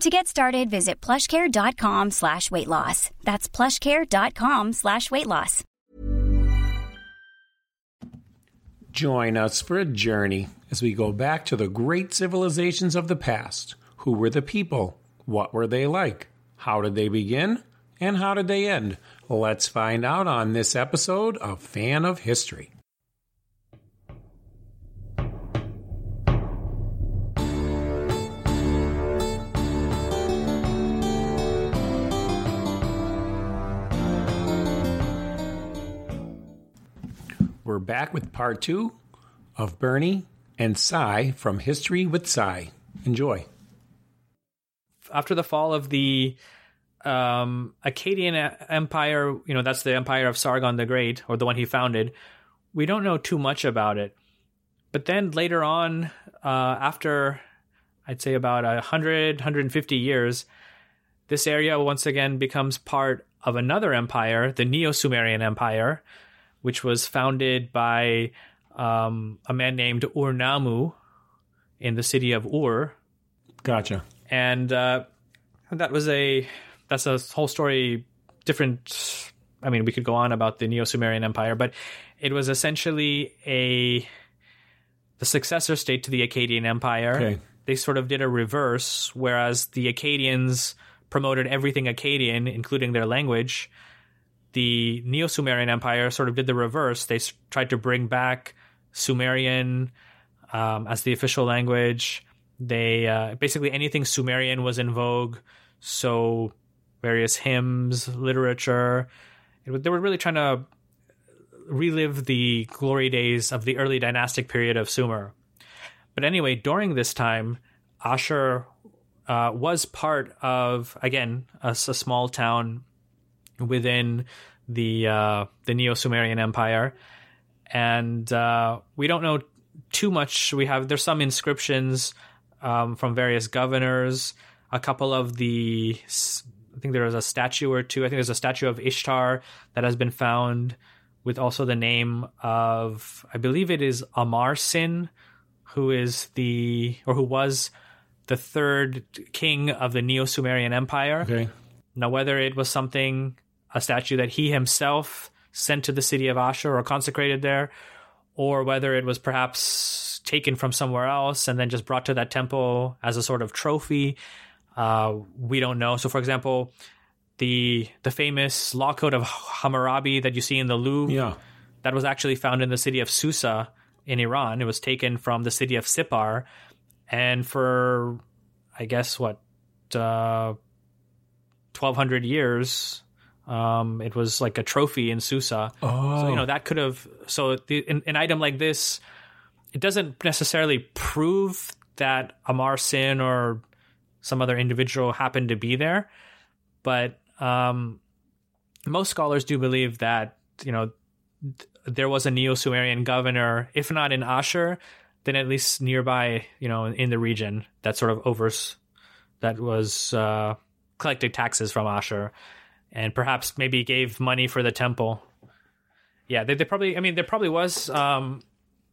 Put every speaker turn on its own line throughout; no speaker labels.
To get started, visit plushcare.com slash weight loss. That's plushcare.com slash weight loss.
Join us for a journey as we go back to the great civilizations of the past. Who were the people? What were they like? How did they begin? And how did they end? Let's find out on this episode of Fan of History. We're back with part two of Bernie and Cy from History with Cy. Enjoy.
After the fall of the um, Akkadian Empire, you know, that's the empire of Sargon the Great, or the one he founded, we don't know too much about it. But then later on, uh, after I'd say about 100, 150 years, this area once again becomes part of another empire, the Neo Sumerian Empire, which was founded by um, a man named Ur-Nammu in the city of Ur.
Gotcha.
And uh, that was a that's a whole story. Different. I mean, we could go on about the Neo Sumerian Empire, but it was essentially a the successor state to the Akkadian Empire.
Okay.
They sort of did a reverse, whereas the Akkadians promoted everything Akkadian, including their language the Neo Sumerian Empire sort of did the reverse. They tried to bring back Sumerian um, as the official language. They uh, basically anything Sumerian was in vogue. So various hymns, literature. It, they were really trying to relive the glory days of the early dynastic period of Sumer. But anyway, during this time, Ashur uh, was part of again a, a small town within the uh, the Neo Sumerian Empire, and uh, we don't know too much. We have there's some inscriptions um, from various governors. A couple of the I think there is a statue or two. I think there's a statue of Ishtar that has been found with also the name of I believe it is Amar Sin, who is the or who was the third king of the Neo Sumerian Empire.
Okay.
Now, whether it was something, a statue that he himself sent to the city of Ashur or consecrated there, or whether it was perhaps taken from somewhere else and then just brought to that temple as a sort of trophy, uh, we don't know. So, for example, the the famous law code of Hammurabi that you see in the Louvre,
Yeah.
that was actually found in the city of Susa in Iran. It was taken from the city of Sippar, and for I guess what uh, twelve hundred years, um, it was like a trophy in Susa.
Oh.
So you know that could have so the, an, an item like this, it doesn't necessarily prove that Amar Sin or some other individual happened to be there, but um, most scholars do believe that you know th- there was a Neo-Sumerian governor, if not in Ashur, then at least nearby, you know, in the region that sort of overs that was uh, collected taxes from Ashur, and perhaps maybe gave money for the temple Yeah, they, they probably. I mean, there probably was. Um,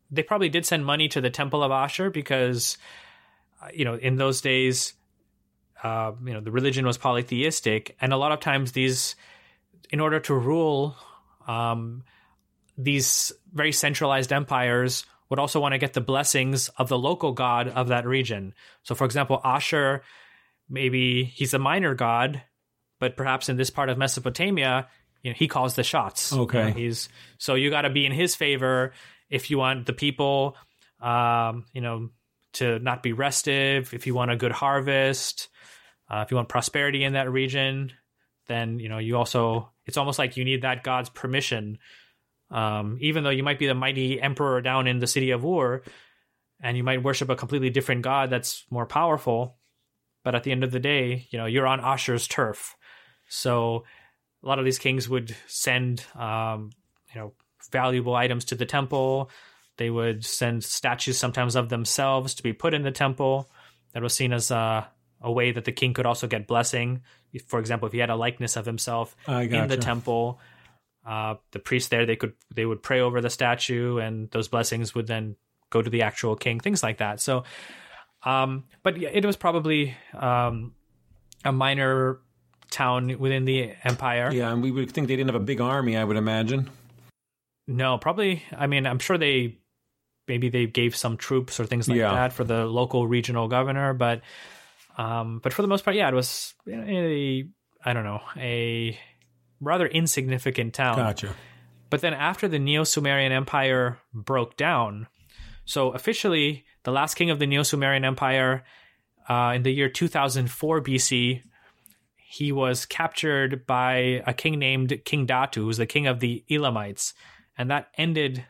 they probably did send money to the Temple of Ashur because, uh, you know, in those days, uh, you know, the religion was polytheistic, and a lot of times these, in order to rule, um, these very centralized empires would also want to get the blessings of the local god of that region. So, for example, Ashur, maybe he's a minor god, but perhaps in this part of Mesopotamia, you know, he calls the shots.
Okay.
You know, he's so you got to be in his favor if you want the people, um, you know, to not be restive. If you want a good harvest, uh, if you want prosperity in that region, then you know you also. It's almost like you need that god's permission. Um, even though you might be the mighty emperor down in the city of Ur, and you might worship a completely different god that's more powerful, but at the end of the day, you know you're on Ashur's turf. So a lot of these kings would send um, you know valuable items to the temple. They would send statues sometimes of themselves to be put in the temple. That was seen as a, a way that the king could also get blessing. For example if he had a likeness of himself
I
in the temple uh, the priest there they could they would pray over the statue and those blessings would then go to the actual king things like that. So um, but it was probably um, a minor town within the empire
Yeah, and we would think they didn't have a big army. I would imagine.
No, probably. I mean, I'm sure they maybe they gave some troops or things like
Yeah.
that for the local regional governor, but um, but for the most part, yeah, it was a I don't know a rather insignificant town.
Gotcha.
But then after the Neo Sumerian Empire broke down, so officially the last king of the Neo Sumerian Empire uh, in the year 2004 BC, he was captured by a king named Kindattu, who's the king of the Elamites, and that ended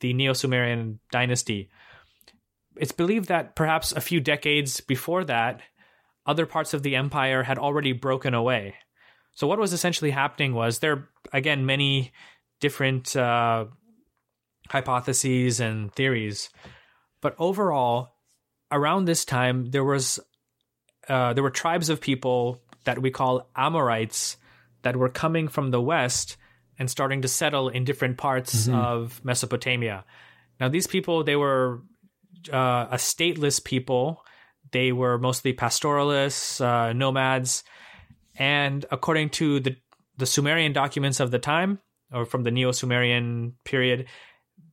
the Neo Sumerian dynasty. It's believed that perhaps a few decades before that, other parts of the empire had already broken away. So what was essentially happening was there again many different uh, hypotheses and theories, but overall, around this time there was uh, there were tribes of people that we call Amorites that were coming from the west and starting to settle in different parts of Mesopotamia. Now these people they were uh, a stateless people. They were mostly pastoralists, uh, nomads, and according to the the Sumerian documents of the time, or from the Neo Sumerian period,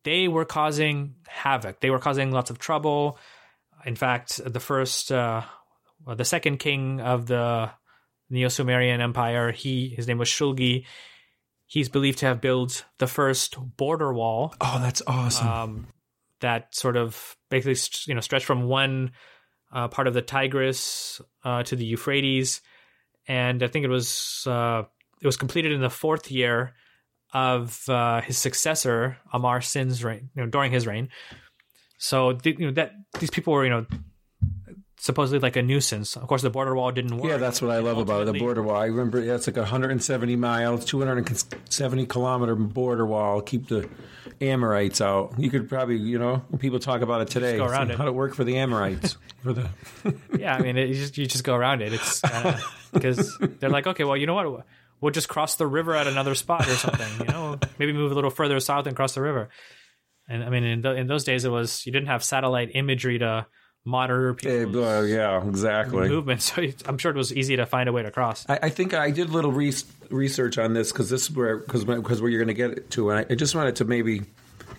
they were causing havoc. They were causing lots of trouble. In fact, the first, uh, well, the second king of the Neo Sumerian Empire, he his name was Shulgi. He's believed to have built the first border wall
Oh, that's awesome.
um, that sort of basically you know stretched from one uh, part of the Tigris uh, to the Euphrates, and I think it was uh, it was completed in the fourth year of uh, his successor Amar Sin's reign, you know, during his reign. So you know that these people were you know supposedly like a nuisance. Of course, the border wall didn't work.
yeah, that's what I love about it. The border wall. I remember yeah, it's like a 170 miles, 270 kilometer border wall. Keep the Amorites out. You could probably, you know, when people talk about it today,
go around it.
how to work for the Amorites. for the
yeah, I mean, it, you, just, you just go around it. It's uh, because they're like, okay, well, you know what? We'll just cross the river at another spot or something. You know, maybe move a little further south and cross the river. And I mean, in, th- in those days, it was you didn't have satellite imagery to monitor people.
well, yeah, exactly.
movement, so I'm sure it was easy to find a way to cross.
I, I think I did a little re- research on this because this is where because because where you're going to get it to, and I, I just wanted to maybe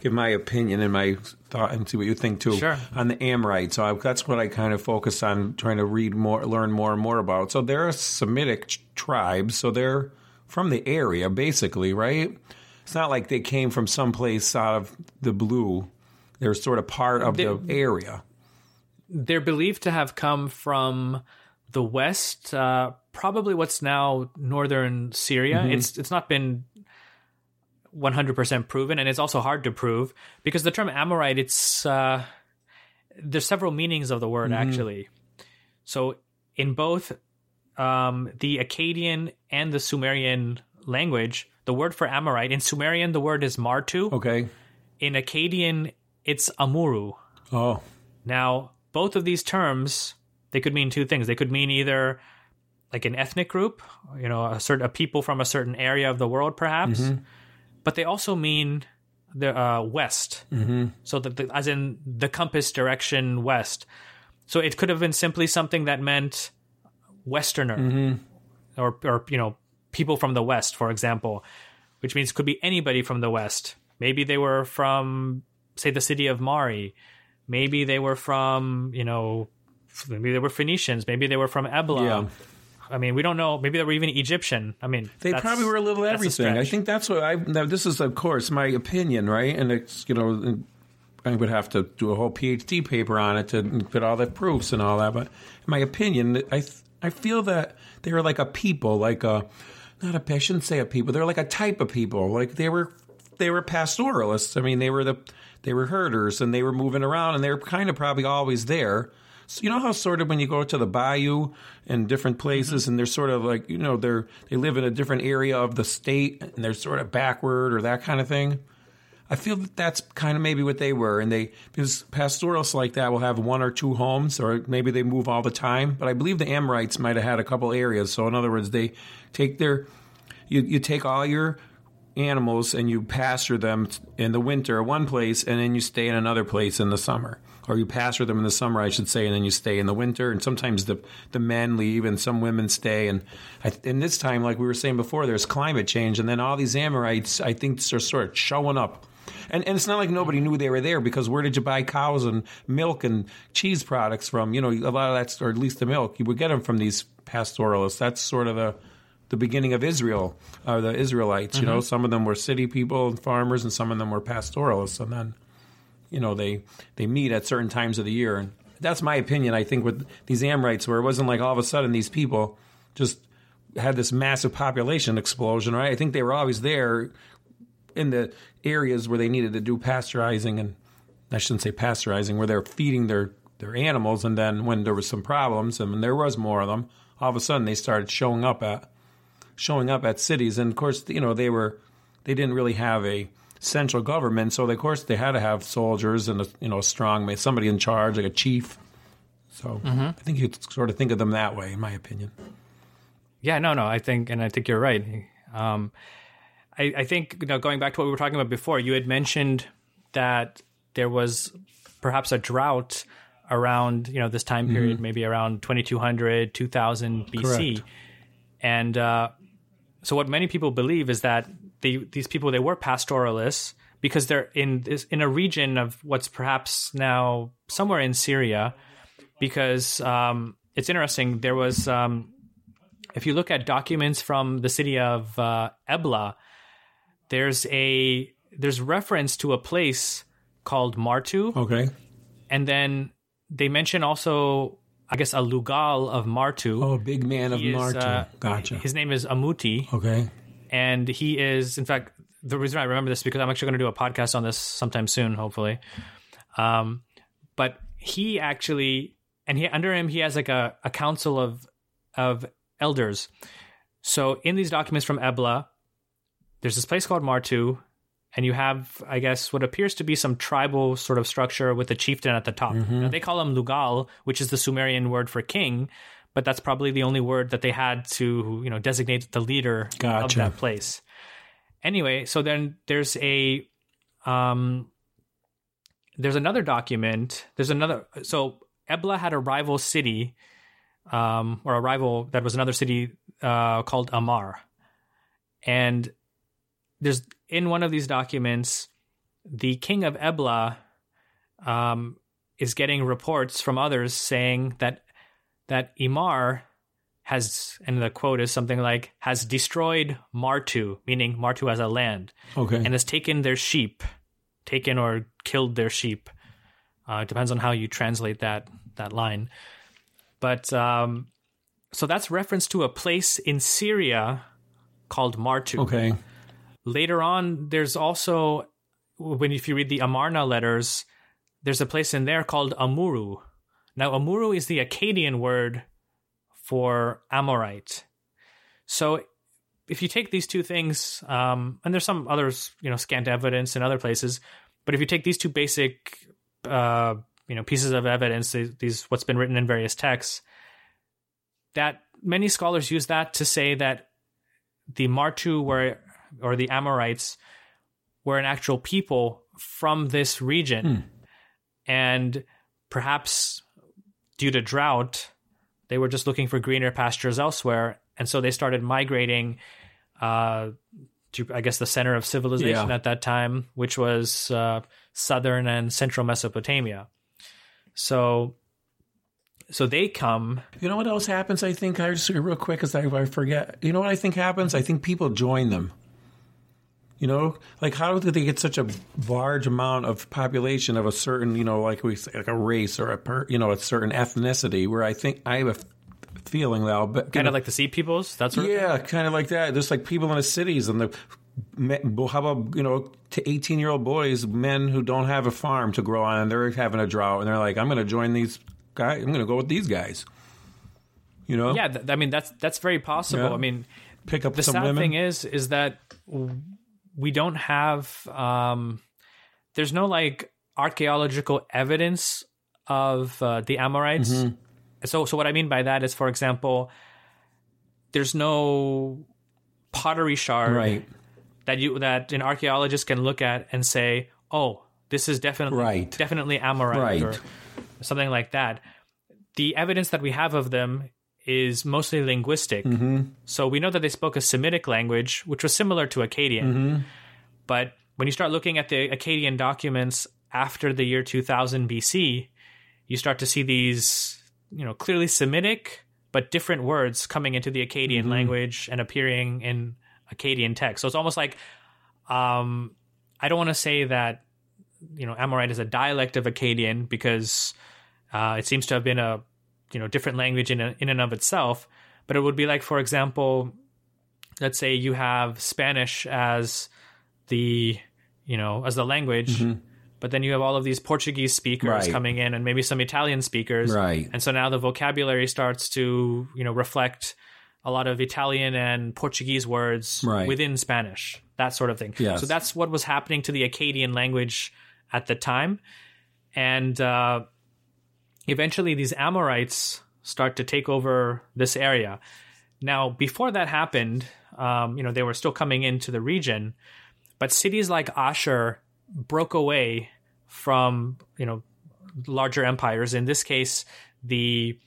give my opinion and my thought and see what you think too
Sure.
on the Amorite. So I, that's what I kind of focus on trying to read more, learn more and more about. So they're a Semitic tribe, so they're from the area basically, right? It's not like they came from someplace out of the blue. They're sort of part of the area.
They're believed to have come from the west, uh, probably what's now northern Syria. It's it's not been 100% proven, and it's also hard to prove because the term Amorite, it's uh, there's several meanings of the word actually. So in both um, the Akkadian and the Sumerian language, the word for Amorite in Sumerian the word is Martu.
Okay.
In Akkadian, it's Amuru.
Oh,
Now, both of these terms they could mean two things. They could mean either like an ethnic group, you know, a certain a people from a certain area of the world, perhaps. but they also mean the uh, west. Mm-hmm. So that the, as in the compass direction west. So it could have been simply something that meant westerner
Mm-hmm.
or or you know people from the west, for example, which means it could be anybody from the west. Maybe they were from say the city of Mari. Maybe they were from you know maybe they were Phoenicians. Maybe they were from Ebla.
Yeah.
I mean, we don't know. Maybe they were even Egyptian. I mean,
They probably were a little everything. I think that's what I. Now, this is, of course, my opinion, right? And it's you know, I would have to do a whole PhD paper on it to put all the proofs and all that. But in my opinion, I I feel that they were like a people, like a not a. I shouldn't say a people. They're like a type of people. Like they were they were pastoralists. I mean, they were the they were herders and they were moving around and they were kind of probably always there. So you know how sort of when you go to the bayou and different places mm-hmm. and they're sort of like you know they're they live in a different area of the state and they're sort of backward or that kind of thing. I feel that that's kind of maybe what they were, and they because pastoralists like that will have one or two homes, or maybe they move all the time. But I believe the Amorites might have had a couple areas. So in other words, they take their you you take all your animals and you pasture them in the winter at one place, and then you stay in another place in the summer. Or you pasture them in the summer, I should say, and then you stay in the winter. And sometimes the the men leave, and some women stay. And in this time, like we were saying before, there's climate change, and then all these Amorites, I think, are sort of showing up. And, and it's not like nobody knew they were there because where did you buy cows and milk and cheese products from? You know, a lot of that's, or at least the milk, you would get them from these pastoralists. That's sort of the the beginning of Israel, uh, the Israelites. You know, some of them were city people and farmers, and some of them were pastoralists. And then, you know, they they meet at certain times of the year. And that's my opinion. I think with these Amorites, where it wasn't like all of a sudden these people just had this massive population explosion, right? I think they were always there in the areas where they needed to do pasteurizing and I shouldn't say pasteurizing, where they're feeding their, their animals. And then when there was some problems and when there was more of them, all of a sudden they started showing up at showing up at cities. And of course, you know, they were they didn't really have a central government, so of course they had to have soldiers and a, you know a strong somebody in charge, like a chief. So I think you could sort of think of them that way, in my opinion.
Yeah, no, no. I think, and I think you're right. Um, I, I think you know, going back to what we were talking about before, you had mentioned that there was perhaps a drought around you know this time period, maybe around 2200, 2000 BC,
Correct.
and uh, so what many people believe is that they, these people they were pastoralists because they're in this in a region of what's perhaps now somewhere in Syria, because um, it's interesting. There was um, if you look at documents from the city of uh, Ebla, there's a there's reference to a place called Martu,
Okay.
and then they mention also, I guess, a Lugal of Martu.
Oh, big man of
He is,
Martu.
uh,
gotcha.
His name is Amuti,
Okay.
and he is, in fact, the reason I remember this is because I'm actually going to do a podcast on this sometime soon, hopefully. Um, but he actually, and he under him, he has like a, a council of of elders. So in these documents from Ebla, there's this place called Martu, and you have, I guess, what appears to be some tribal sort of structure with a chieftain at the top. Now, they call him Lugal, which is the Sumerian word for king, but that's probably the only word that they had to, you know, designate the leader of that place. Anyway, so then there's a um there's another document. There's another so Ebla had a rival city um or a rival that was another city uh called Emar. And there's in one of these documents the king of Ebla um is getting reports from others saying that that Emar has and the quote is something like has destroyed Martu, meaning Martu as a land,
Okay.
and has taken their sheep, taken or killed their sheep. Uh, it depends on how you translate that that line. But um, so that's reference to a place in Syria called Martu.
okay.
Later on, there's also when if you read the Amarna letters, there's a place in there called Amuru. Now, Amuru is the Akkadian word for Amorite. So, if you take these two things, um, and there's some others, you know, scant evidence in other places, but if you take these two basic, uh, you know, pieces of evidence, these, what's been written in various texts, that many scholars use that to say that the Martu were or the Amorites were an actual people from this region. And perhaps due to drought, they were just looking for greener pastures elsewhere. And so they started migrating uh, to, I guess, the center of civilization
Yeah.
at that time, which was uh, southern and central Mesopotamia. So, so they come.
You know what else happens? I think I just real quick because I, I forget. You know what I think happens? I think people join them. You know, like how did they get such a large amount of population of a certain, you know, like we say, like a race or a per, you know, a certain ethnicity? Where I think I have a f- feeling that I'll
Kind of like the sea peoples. That's
yeah, kind of like that. There's like people in the cities and the how about you know to 18 year old boys, men who don't have a farm to grow on, and they're having a drought, and they're like, I'm going to join these guys. I'm going to go with these guys. You know,
yeah. Th- I mean, that's that's very possible.
Yeah.
I mean,
pick up
the
some
sad
women.
thing is is that we don't have um there's no like archaeological evidence of uh, the amorites
Mm-hmm.
so so what i mean by that is for example there's no pottery shard
right,
that you that an archaeologist can look at and say oh this is definitely
Right.
definitely amorite
Right.
or something like that the evidence that we have of them is mostly linguistic.
Mm-hmm.
So we know that they spoke a Semitic language, which was similar to Akkadian.
Mm-hmm.
But when you start looking at the Akkadian documents after the year 2000 BC, you start to see these, you know, clearly Semitic but different words coming into the Akkadian
Mm-hmm.
language and appearing in Akkadian text. So it's almost like um, I don't want to say that you know Amorite is a dialect of Akkadian because uh, it seems to have been a you know different language in a, in and of itself. But it would be like, for example, let's say you have Spanish as the you know as the language, but then you have all of these Portuguese speakers
Mm-hmm. Right.
coming in and maybe some Italian speakers,
Right.
And so now the vocabulary starts to you know reflect a lot of Italian and Portuguese words
Right.
within Spanish, that sort of thing.
Yes.
So that's what was happening to the Akkadian language at the time, and uh, eventually these Amorites start to take over this area. Now, before that happened, um, you know, they were still coming into the region, but cities like Ashur broke away from, you know, larger empires. In this case, the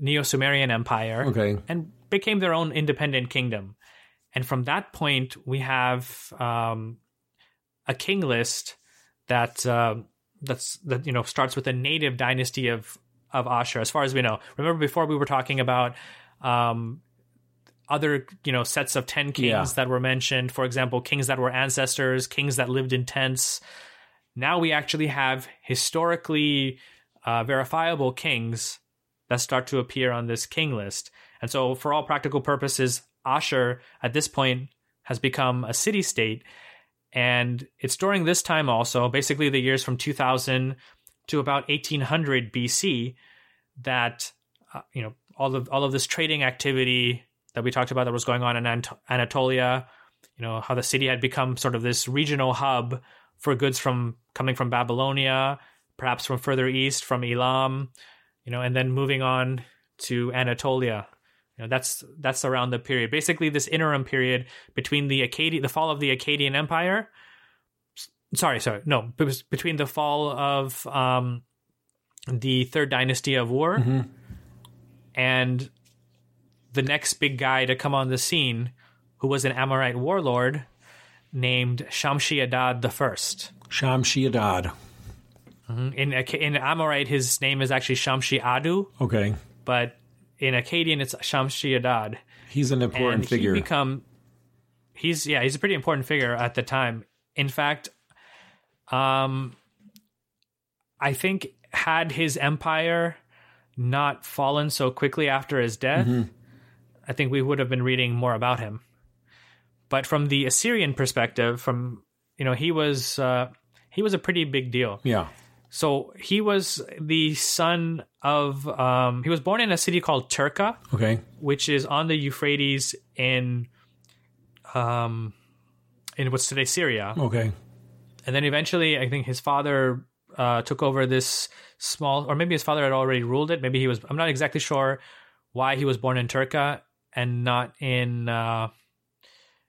Neo-Sumerian Empire,
Okay.
and became their own independent kingdom. And from that point, we have um, a king list that uh, that's that you know starts with a native dynasty of of Ashur, as far as we know. Remember, before we were talking about um, other you know sets of ten kings
Yeah.
that were mentioned. For example, kings that were ancestors, kings that lived in tents. Now we actually have historically uh, verifiable kings that start to appear on this king list. And so, for all practical purposes, Ashur at this point has become a city state. And it's during this time also, basically the years from 2000 to about 1800 BC, that uh, you know all of all of this trading activity that we talked about that was going on in Ant- Anatolia. You know how the city had become sort of this regional hub for goods from coming from Babylonia, perhaps from further east from Elam, you know, and then moving on to Anatolia. You know, that's that's around the period. Basically, this interim period between the Akkadian, the fall of the Akkadian Empire. Sorry, sorry, no, it was between the fall of um, the third dynasty of Ur and the next big guy to come on the scene, who was an Amorite warlord named Shamshi Adad the First.
Sham Shiadad.
In in Amorite, his name is actually Shamshi Adu,
Okay.
but in Akkadian, it's Shamshi Adad.
He's an important
and
figure.
He become he's yeah he's a pretty important figure at the time. In fact, um, I think had his empire not fallen so quickly after his death,
Mm-hmm.
I think we would have been reading more about him. But from the Assyrian perspective, from you know he was uh, he was a pretty big deal.
yeah.
So he was the son of um, he was born in a city called Terqa
Okay.
which is on the Euphrates in um in what's today Syria.
Okay.
And then eventually I think his father uh took over this small or maybe his father had already ruled it. Maybe he was I'm not exactly sure why he was born in Terqa and not in uh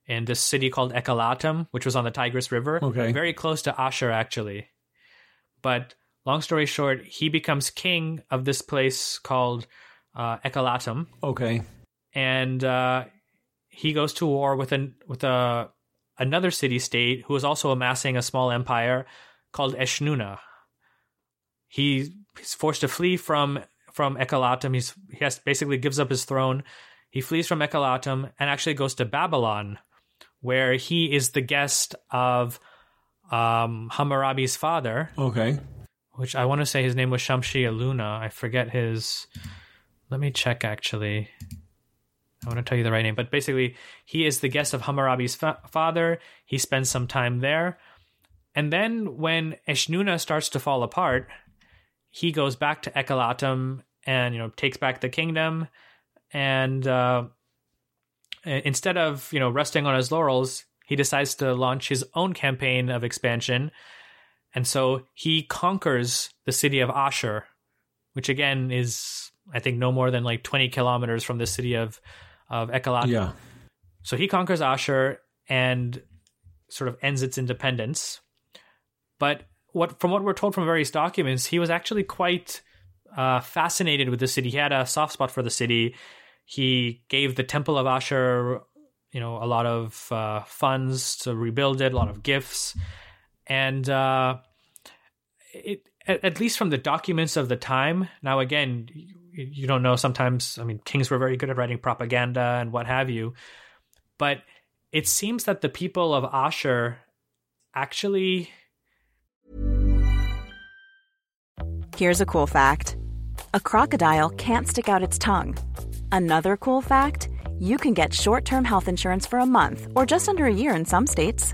in this city called Ekallatum, which was on the Tigris River,
Okay.
very close to Ashur actually. But long story short, he becomes king of this place called uh, Ekallatum,
Okay.
and uh, he goes to war with an with a another city state who is also amassing a small empire called Eshnunna. He, he's forced to flee from from Ekallatum. He's he has basically gives up his throne. He flees from Ekallatum and actually goes to Babylon, where he is the guest of um, Hammurabi's father,
Okay.
which I want to say his name was Shamshi Aluna. I forget his. Let me check actually. I want to tell you the right name, but basically, he is the guest of Hammurabi's fa- father. He spends some time there. And then when Eshnunna starts to fall apart, he goes back to Ekallatum and you know takes back the kingdom. And uh, instead of you know resting on his laurels, he decides to launch his own campaign of expansion. And so he conquers the city of Ashur, which again is I think no more than like 20 kilometers from the city of of Ekallatum.
Yeah.
So he conquers Ashur and sort of ends its independence. But what from what we're told from various documents, he was actually quite uh, fascinated with the city. He had a soft spot for the city. He gave the Temple of Ashur, you know, a lot of uh, funds to rebuild it, a lot of gifts, and uh, it at, at least from the documents of the time. Now, again, you, don't know. Sometimes, I mean, kings were very good at writing propaganda and what have you, but it seems that the people of Ashur actually
Here's a cool fact a crocodile can't stick out its tongue. Another cool fact you can get short term health insurance for a month or just under a year in some states.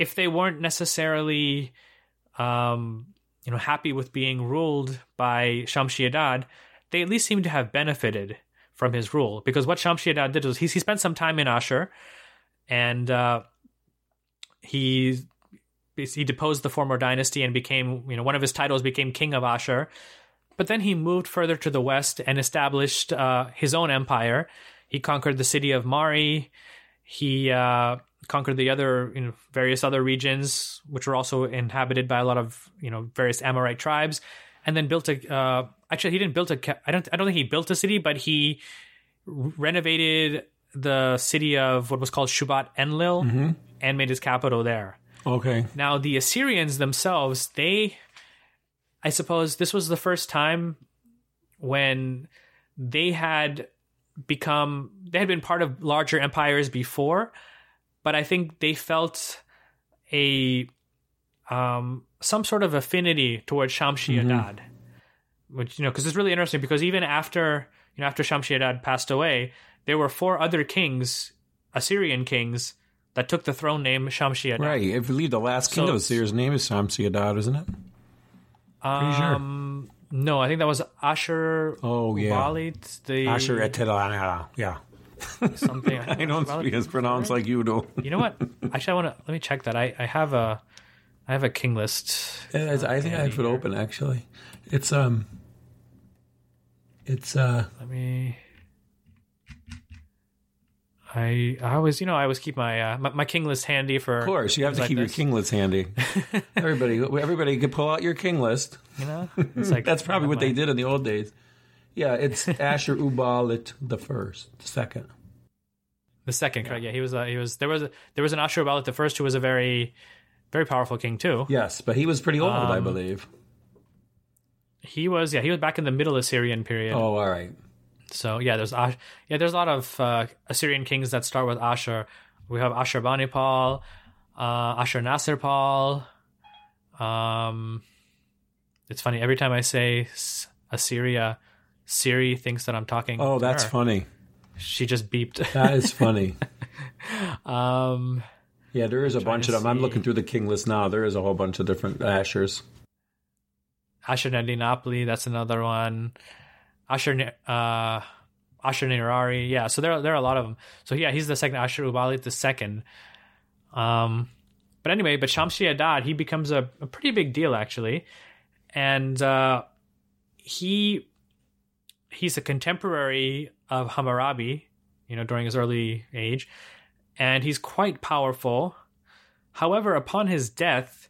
if they weren't necessarily, um, you know, happy with being ruled by Shamshi Adad, they at least seem to have benefited from his rule. Because what Shamshi Adad did was he, he spent some time in Ashur, and uh, he he deposed the former dynasty and became, you know, one of his titles became king of Ashur. But then he moved further to the west and established uh, his own empire. He conquered the city of Mari. He uh, conquered the other, you know, various other regions, which were also inhabited by a lot of, you know, various Amorite tribes, and then built a. Uh, actually, he didn't build a. I don't. I don't think he built a city, but he renovated the city of what was called Shubat Enlil and made his capital there.
Okay.
Now, the Assyrians themselves, they, I suppose, this was the first time when they had become, they had been part of larger empires before, but I think they felt a, um, some sort of affinity towards Shamshi Adad, which, you know, because it's really interesting because even after, you know, after Shamshi Adad passed away, there were four other kings, Assyrian kings, that took the throne name Shamshi Adad.
Right. I believe the last king
So-
of Assyr's name is Shamshi Adad, isn't it? Pretty sure.
Um, no, I think that was Asher.
Oh, yeah.
The
Asher Etelana. Yeah.
something.
I don't speak as pronounced like you do.
You know what? Actually, I want to let me check that. I I have a I have a king list.
Yeah, I I think I have it open actually. It's um, it's uh,
Let me. I I always you know I always keep my uh, my, my king list handy for.
of course you have to
things
keep
like
your king list handy. everybody, everybody can pull out your king list.
You know, it's like
That's probably what they did in the old days. Yeah, it's Asher Ubalit the first, the second.
The second, correct? Yeah, he was. Uh, he was. There was. A, there was an Ashurbanipal the first, who was a very, very powerful king too.
Yes, but he was pretty old, I
Um,
believe.
He was. Yeah, he was back in the Middle Assyrian period.
Oh, all right.
So yeah, there's Ash- yeah, there's a lot of uh, Assyrian kings that start with Ashur. We have Ashurbanipal, uh, Ashurnasirpal. Um, it's funny every time I say S- Assyria, Siri thinks that I'm talking.
Oh, that's
her.
funny.
She just beeped.
That is funny.
um,
Yeah, there is a bunch of them. I'm looking through the king list now. There is a whole bunch of different Ashers.
Asher Ashurnadinapoli, that's another one. Ashur, uh, Ashurnirari, yeah. So there, there are a lot of them. So yeah, he's the second. Ashur Ubalit the second. Um, but anyway, but Shamshi Adad, he becomes a, a pretty big deal actually, and uh, he he's a contemporary of Hammurabi, you know, during his early age, and he's quite powerful. However, upon his death,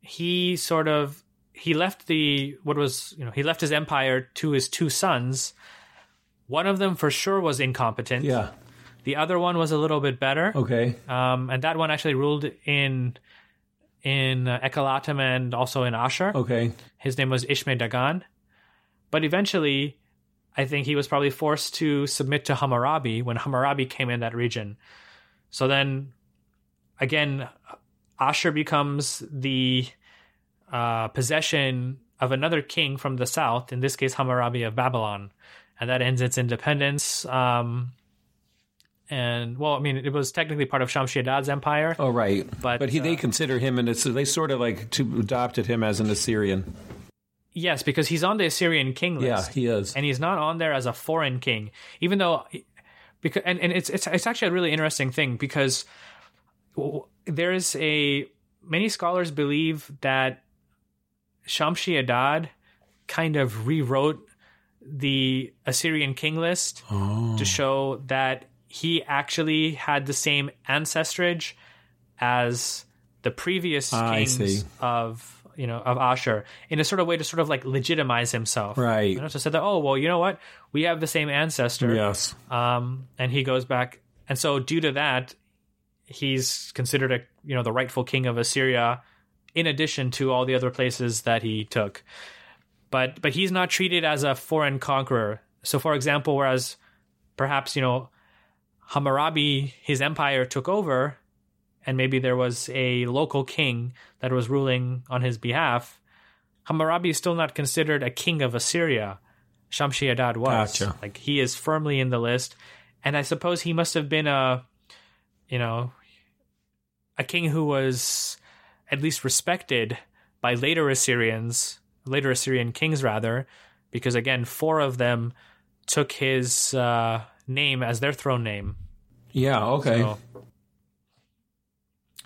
he sort of he left the what was you know he left his empire to his two sons. One of them for sure was incompetent.
Yeah.
The other one was a little bit better.
Okay.
Um, and that one actually ruled in in uh, Ekallatum and also in Ashur.
Okay.
His name was Ishme Dagan. But eventually, I think he was probably forced to submit to Hammurabi when Hammurabi came in that region. So then, again, Ashur becomes the uh, possession of another king from the south, in this case, Hammurabi of Babylon. And that ends its independence. Um, and, well, I mean, it was technically part of Shamshi Adad's empire.
Oh, right.
But,
but he, they
uh,
consider him, and it's they sort of like to, adopted him as an Assyrian.
Yes, because he's on the Assyrian king list.
Yeah, he is.
and he's not on there as a foreign king, even though because and, and it's it's it's actually a really interesting thing because there's a many scholars believe that Shamshi Adad kind of rewrote the Assyrian king list
Oh.
to show that he actually had the same ancestrage as the previous kings of you know of Ashur in a sort of way to sort of like legitimize himself,
Right.
You know, so said that oh well, you know what, we have the same ancestor,
Yes.
um, and he goes back, and so due to that, he's considered a you know the rightful king of Assyria, in addition to all the other places that he took. But but he's not treated as a foreign conqueror. So, for example, whereas perhaps you know Hammurabi, his empire took over, and maybe there was a local king that was ruling on his behalf. Hammurabi is still not considered a king of Assyria. Shamshi Adad was.
Gotcha.
Like he is firmly in the list, and I suppose he must have been a, you know, a king who was at least respected by later Assyrians, later Assyrian kings rather, because again, four of them took his uh, name as their throne name.
Yeah. Okay.
So,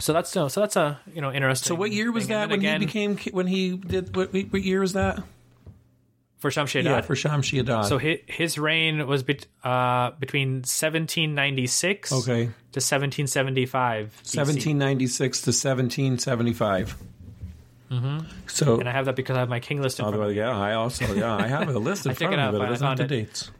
so that's so that's a you know interesting.
So what year was
thing.
that when
then
he became when he did what, what year was that?
for Shamshi
Yeah, for Shamshi Adad.
So his, his reign was bet, uh, between 1796
okay,
to 1775. BC.
1796 to 1775. Mm-hmm. So
And I have that because I have my king list in front of me.
yeah, I also yeah I have a list in front of me, but it
I
doesn't have the dates.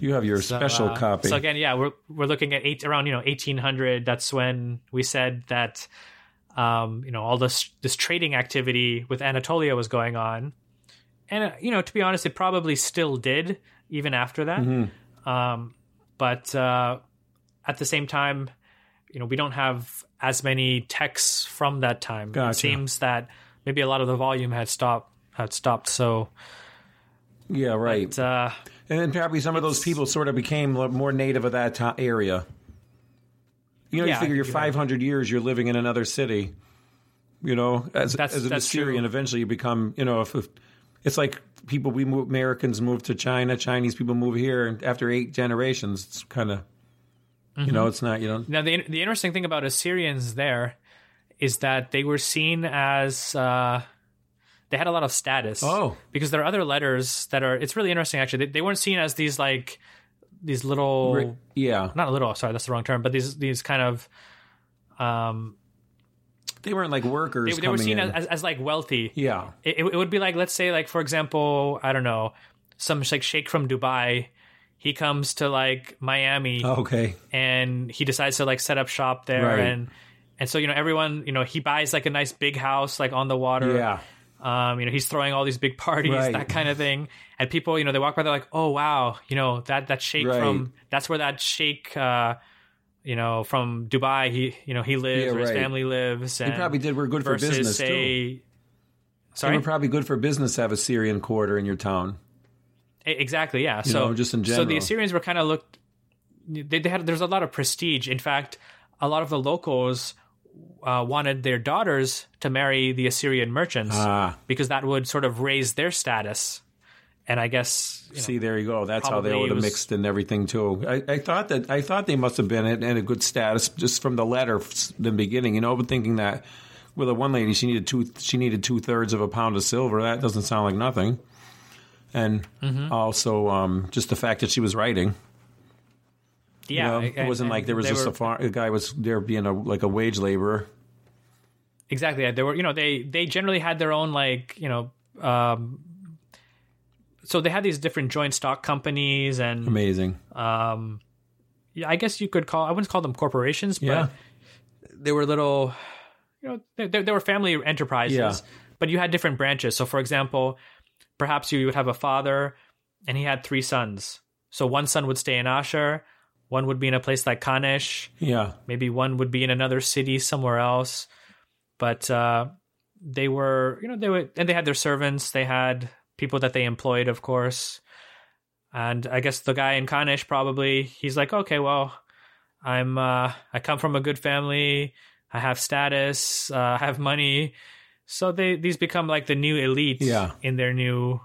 You have your
So,
special
uh,
copy.
So again, yeah, we're we're looking at eight around you know 1800. That's when we said that um, you know all this this trading activity with Anatolia was going on, and uh, you know to be honest, it probably still did even after that.
Mm-hmm.
Um, but uh, at the same time, you know we don't have as many texts from that time. It seems that maybe a lot of the volume had stopped had stopped. So
yeah, right.
but, uh,
and then probably some of those people sort of became more native of that to- area. You know,
Yeah,
you figure you're
you're
500 years, you're living in another city. You know, as,
That's-
as an Assyrian,
true.
eventually you become, you know, if, if it's like people we move, Americans move to China, Chinese people move here, and after eight generations, it's kind of, you
Mm-hmm.
know, it's not, you know,
Now, the the interesting thing about Assyrians there is that they were seen as uh, they had a lot of status.
Oh.
because there are other letters that are. It's really interesting actually. They, they weren't seen as these like these little
yeah,
not a little sorry that's the wrong term but these these kind of um
they weren't like workers.
they, they were seen as, as, as like wealthy
yeah,
it, it would be like let's say like for example i don't know some like sheikh from dubai he comes to like miami
okay,
and he decides to like set up shop there
Right.
and and so you know everyone you know he buys like a nice big house like on the water
yeah,
um, you know, he's throwing all these big parties,
Right.
that kind of thing. And people, you know, they walk by, they're like, "Oh wow, you know that that sheikh
Right.
from that's where that sheikh, uh, you know, from Dubai, he you know he lives
Yeah,
or his family lives." And
probably did We're good for business,
say,
They
Sorry,
were probably good for business to have a Syrian quarter in your town.
Exactly, yeah.
You
so
know, just in general.
so the. Assyrians were kind of looked. They, they had there's a lot of prestige. In fact, a lot of the locals uh, wanted their daughters to marry the Assyrian merchants
Ah.
because that would sort of raise their status. And I guess you know,
See, there you go. That's how they would have
was-
mixed in everything too. I, I thought that I thought they must have been in, in a good status just from the letter the beginning. You know, but thinking that with a one lady, she needed two. She needed two thirds of a pound of silver. That doesn't sound like nothing. And
Mm-hmm.
also, um, just the fact that she was writing. You
yeah,
know,
and-
it wasn't like there was just
were-
a, far, a guy was there being a like a wage laborer.
exactly. They were, you know, they they generally had their own like, you know, um, so they had these different joint stock companies and
Amazing.
um, yeah, I guess you could call I wouldn't call them corporations, but
Yeah.
they were little, you know, they, they, they were family enterprises.
Yeah.
But you had different branches. So, for example, perhaps you would have a father, and he had three sons. So one son would stay in Ashur, one would be in a place like Kanesh,
Yeah.
maybe one would be in another city somewhere else. But uh, they were, you know, they were, and they had their servants. They had people that they employed, of course. And I guess the guy in Kanesh probably he's like, okay, well, I'm uh, I come from a good family. I have status. Uh, I have money. So they these become like the new elite
Yeah.
in their new,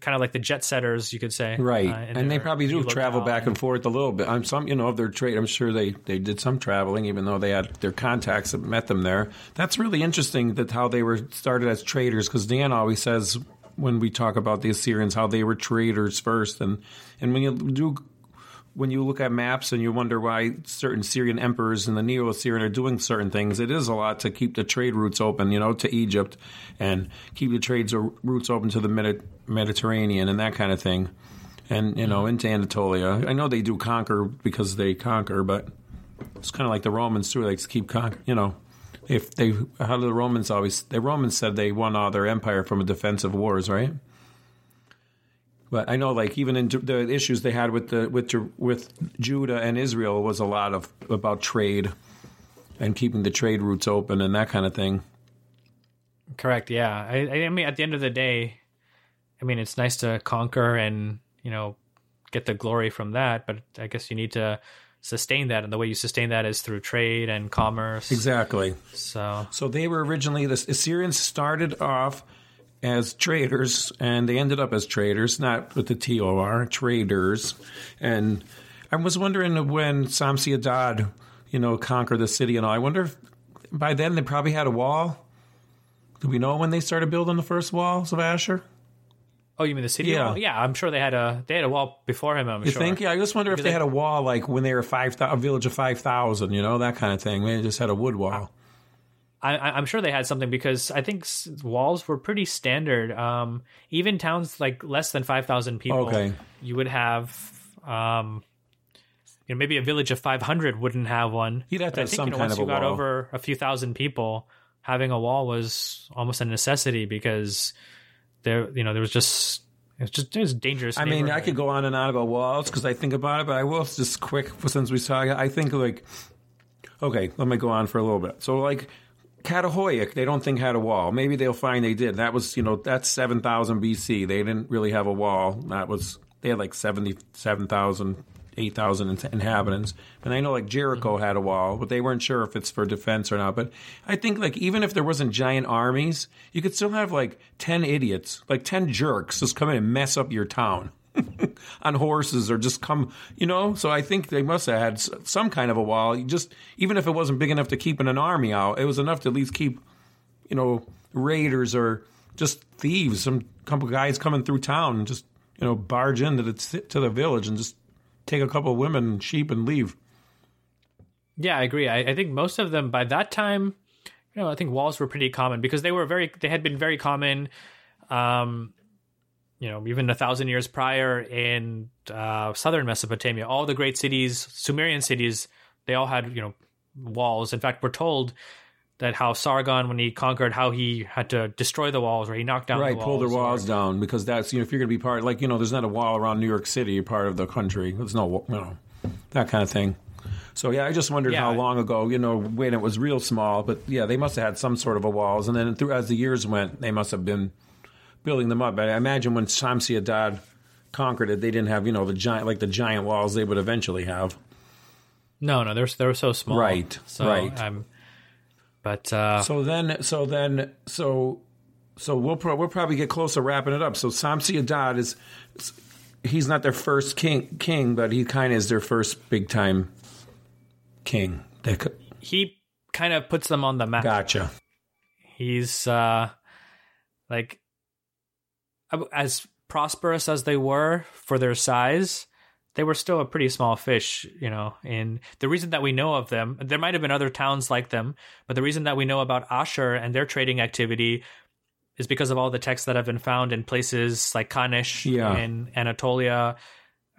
kind of like the jet setters, you could say.
Right,
uh,
and they probably do travel
locale.
back and forth a little bit. I'm some, you know, of their trade. I'm sure they they did some traveling, even though they had their contacts that met them there. That's really interesting that how they were started as traders. Because Dan always says when we talk about the Assyrians how they were traders first, and and when you do. When you look at maps and you wonder why certain Syrian emperors and the Neo-Assyrian are doing certain things, it is a lot to keep the trade routes open, you know, to Egypt, and keep the trade routes open to the Medi- Mediterranean and that kind of thing and you know into Anatolia. I know they do conquer because they conquer, but it's kind of like the Romans too. They keep conquer. You know, if they how do the Romans always? The Romans said they won all their empire from a defensive wars, right? But I know, like even in the issues they had with the with with Judah and Israel was a lot of about trade and keeping the trade routes open and that kind of thing.
Correct. Yeah. I, I mean, at the end of the day, I mean, it's nice to conquer and you know get the glory from that, but I guess you need to sustain that, and the way you sustain that is through trade and commerce.
Exactly.
So
So they were originally the Assyrians started off as traders, and they ended up as traders, not with the T O R, traders. And I was wondering when Samsi Adad, you know, conquered the city and all. I wonder if by then they probably had a wall. Do we know when they started building the first walls of Ashur?
Oh, you mean the city
Yeah.
wall? Yeah, I'm sure they had a they had a wall before him. I'm
You
sure.
think? Yeah, I just wonder if they
they-
had a wall like when they were five a village of five thousand, you know, that kind of thing. They just had a wood wall.
I, I- I'm sure they had something because I think walls were pretty standard. Um, even towns like less than five thousand people,
Okay.
you would have. Um, you know, maybe a village of 500 wouldn't have one.
You'd have to have
think,
some
you know,
kind
once
of
you got
wall.
over a few thousand people, having a wall was almost a necessity because there, you know, there was just it was just it was dangerous.
I mean, I could go on and on about walls because I think about it, but I will just quick since we saw. I think like, okay, let me go on for a little bit. So like, Çatalhöyük, they don't think had a wall. Maybe they'll find they did. That was you know that's seven thousand BC. They didn't really have a wall. That was they had like seventy seven thousand. 8,000 inhabitants. And I know like Jericho mm-hmm. had a wall, but they weren't sure if it's for defense or not. But I think like even if there wasn't giant armies, you could still have like 10 idiots, like 10 jerks just come in and mess up your town. on horses or just come, you know. So I think they must have had some kind of a wall. Just even if it wasn't big enough to keep an army out, it was enough to at least keep, you know, raiders or just thieves. Some couple guys coming through town and just you know barge into the to the village and just take a couple of women and sheep and leave.
Yeah, I agree. I, I think most of them by that time, you know, I think walls were pretty common because they were very they had been very common. Um, you know, even a thousand years prior in uh, southern Mesopotamia, all the great cities, Sumerian cities, they all had you know walls. In fact, we're told that how Sargon, when he conquered, how he had to destroy the walls or he knocked down
right,
the walls.
pull the walls
or,
down because that's you know if you're going to be part like you know there's not a wall around New York City, you're part of the country. There's no you know that kind of thing. So yeah, I just wondered
Yeah.
how long ago you know when it was real small, but yeah, they must have had some sort of a walls, and then through as the years went, they must have been building them up. But I imagine when Shamsi Adad conquered it, they didn't have you know the giant like the giant walls they would eventually have.
No, no, they're they were so small.
Right,
So,
right.
Um, but uh,
So then, so then, so so we'll pro- we'll probably get close to wrapping it up. So Samsi Adad is he's not their first king king, but he kind of is their first big time king.
He kind of puts them on the map.
gotcha.
He's uh, like as prosperous as they were for their size. They were still a pretty small fish, you know. And the reason that we know of them, there might have been other towns like them, but the reason that we know about Ashur and their trading activity is because of all the texts that have been found in places like Kanish
Yeah.
in Anatolia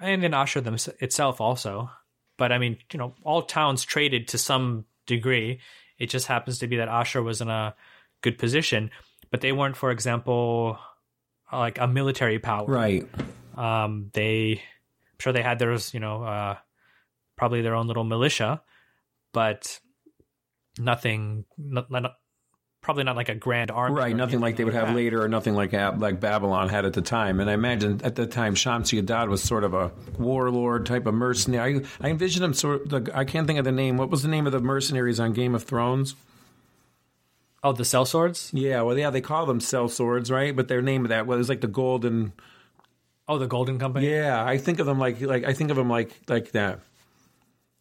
and in Ashur them, itself also. But I mean, you know, all towns traded to some degree. It just happens to be that Ashur was in a good position, but they weren't, for example, like a military power.
Right.
Um, they, I'm sure they had theirs, you know, uh, probably their own little militia, but nothing, not, not, probably not like a grand army.
Right, nothing like they would have
that.
later, or nothing like like Babylon had at the time. And I imagine at the time, Shamsi Adad was sort of a warlord type of mercenary. I, I envision him sort. Of, the, I can't think of the name. What was the name of the mercenaries on Game of Thrones?
Oh, the sellswords.
Yeah, well, yeah, they call them sellswords, right? But their name of that well, it was like the golden.
Oh, the Golden Company.
Yeah, I think of them like like I think of them like like that.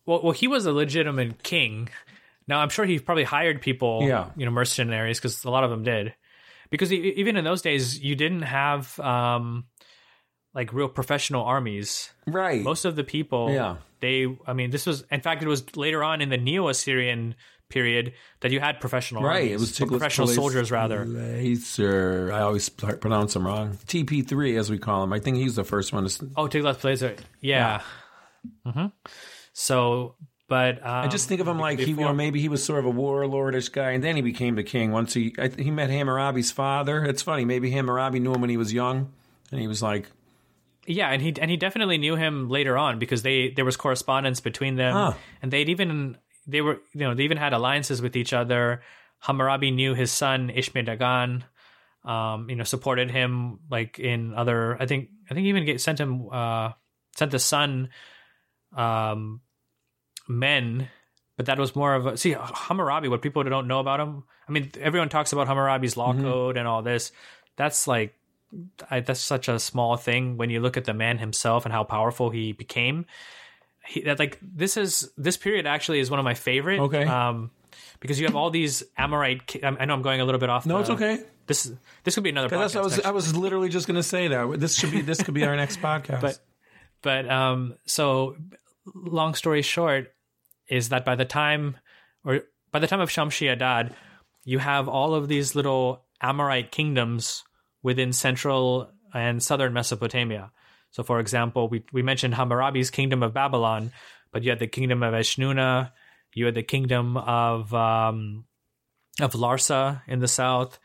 Well, well, he was a legitimate king. Now, I'm sure he probably hired people,
Yeah.
you know, mercenaries, because a lot of them did. Because even in those days, you didn't have um, like real professional armies.
Right.
Most of the people,
Yeah.
they, I mean, this was, in fact, it was later on in the Neo Assyrian period that you had professional
right.
armies,
It was Tiglath
professional soldiers, rather.
Pileser. I always pronounce him wrong. TP3, as we call him. I think he's the first one. To,
Oh, Tiglath-Pileser. Yeah. hmm So, but um,
I just think of him like he, you know, maybe he was sort of a warlordish guy, and then he became the king. Once he I, he met Hammurabi's father. It's funny. Maybe Hammurabi knew him when he was young, and he was like,
Yeah, and he and he definitely knew him later on because they there was correspondence between them,
Huh.
and they'd even they were you know they even had alliances with each other. Hammurabi knew his son Ishme Dagan, um, you know, supported him like in other. I think I think even get, sent him uh, sent the son um, men, but that was more of a see Hammurabi. What people don't know about him. I mean, everyone talks about Hammurabi's law code and all this. That's like I, that's such a small thing when you look at the man himself and how powerful he became. He, that like this is this period actually is one of my favorite.
Okay.
Um, because you have all these Amorite. I know I'm going a little bit off.
"No,
the-
it's okay."
This this could be another. Podcast,
I was
actually.
I was literally just going to say that this should be this could be our next podcast.
But- but um, so long story short is that by the time or by the time of Shamshi Adad, you have all of these little Amorite kingdoms within central and southern Mesopotamia. So, for example, we we mentioned Hammurabi's kingdom of Babylon, but you had the kingdom of Eshnunna, you had the kingdom of um, of Larsa in the south.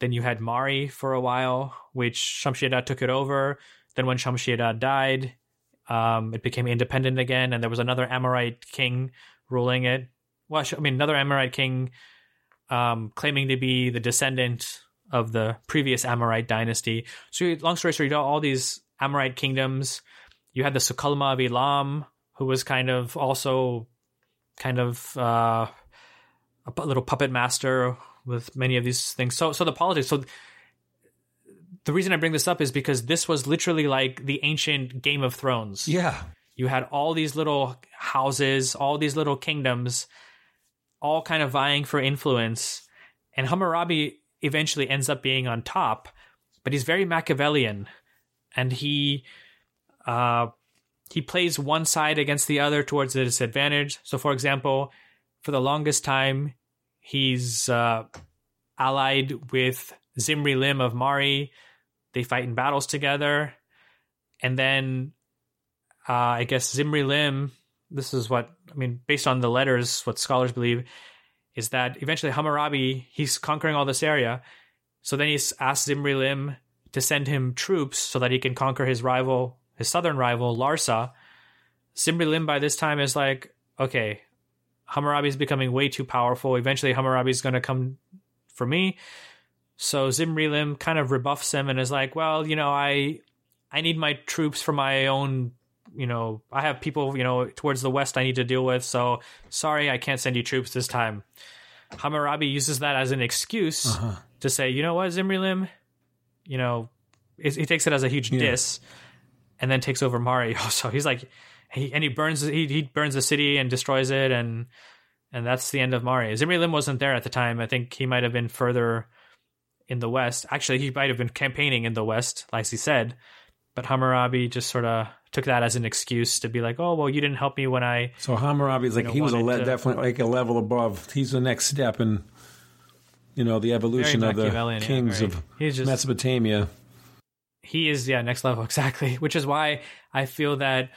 Then you had Mari for a while, which Shamshi-Adad took it over. Then when Shamshi-Adad died, um, it became independent again, and there was another Amorite king ruling it. Well, I mean, another Amorite king um, claiming to be the descendant of the previous Amorite dynasty. So, long story short, you got all these Amorite kingdoms. You had the Sukkalmah of Elam, who was kind of also kind of uh, a little puppet master with many of these things. So, so the politics. So, the reason I bring this up is because this was literally like the ancient Game of Thrones.
Yeah.
You had all these little houses, all these little kingdoms, all kind of vying for influence. And Hammurabi eventually ends up being on top, but he's very Machiavellian. And he uh, he plays one side against the other towards a disadvantage. So, for example, for the longest time, he's uh, allied with Zimri Lim of Mari. They fight in battles together. And then uh, I guess Zimri Lim, this is what, I mean, based on the letters, what scholars believe is that eventually Hammurabi, he's conquering all this area. So then he's asked Zimri Lim to send him troops so that he can conquer his rival, his southern rival, Larsa. Zimri Lim by this time is like, okay, Hammurabi is becoming way too powerful. Eventually, Hammurabi is going to come for me. So Zimri Lim kind of rebuffs him and is like, well, you know, I I need my troops for my own, you know, I have people, you know, towards the west I need to deal with. So sorry, I can't send you troops this time. Hammurabi uses that as an excuse uh-huh. to say, you know what, Zimri Lim, you know, he takes it as a huge yeah. diss and then takes over Mari. So he's like, he, and he burns he, he burns the city and destroys it and and that's the end of Mari. Zimri Lim wasn't there at the time. I think he might have been further in the west. Actually, he might have been campaigning in the west, like he said. But Hammurabi just sort of took that as an excuse to be like, "Oh, well, you didn't help me when I."
So Hammurabi's like know, he was a le- to, definitely like a level above. He's the next step in, you know, the evolution of the kings yeah, of just, Mesopotamia.
He is, yeah, next level exactly. Which is why I feel that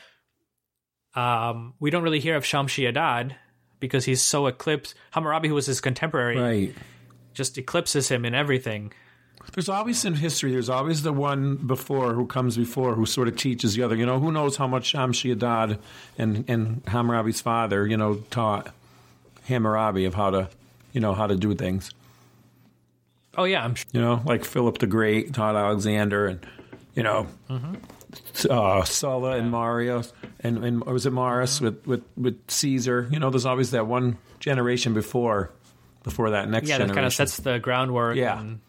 um, we don't really hear of Shamshi Adad because he's so eclipsed. Hammurabi, who was his contemporary,
right
just eclipses him in everything.
There's always in history, there's always the one before who comes before who sort of teaches the other. You know, who knows how much Shamshi Adad and, and Hammurabi's father, you know, taught Hammurabi of how to, you know, how to do things.
Oh, yeah. I'm sure.
You know, like Philip the Great Todd Alexander and, you know, mm-hmm. uh, Sulla yeah. and Marius and, and was it Marius mm-hmm. with, with, with Caesar? You know, there's always that one generation before before that next
yeah,
generation.
that kind of sets the groundwork.
Yeah, then,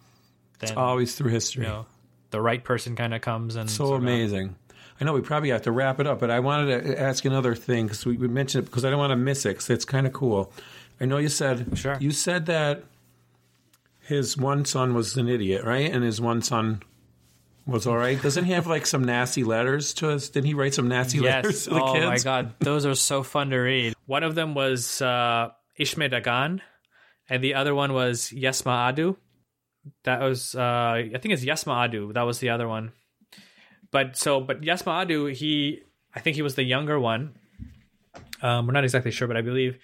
it's always through history.
You know, the right person kind of comes and
so amazing. I know we probably have to wrap it up, but I wanted to ask another thing because we, we, mentioned it because I don't want to miss it because it's kind of cool. I know you said
sure.
you said that his one son was an idiot, right? And his one son was all right. Doesn't he have like some nasty letters to us? Didn't he write some nasty
yes.
letters to the
oh
kids?
Oh my god, those are so fun to read. One of them was uh, Ishme Dagan, and the other one was Yesma Adu. That was uh, I think it's Yesma Adu. That was the other one. But so, but Yesma Adu, he I think he was the younger one. Um, we're not exactly sure, but I believe.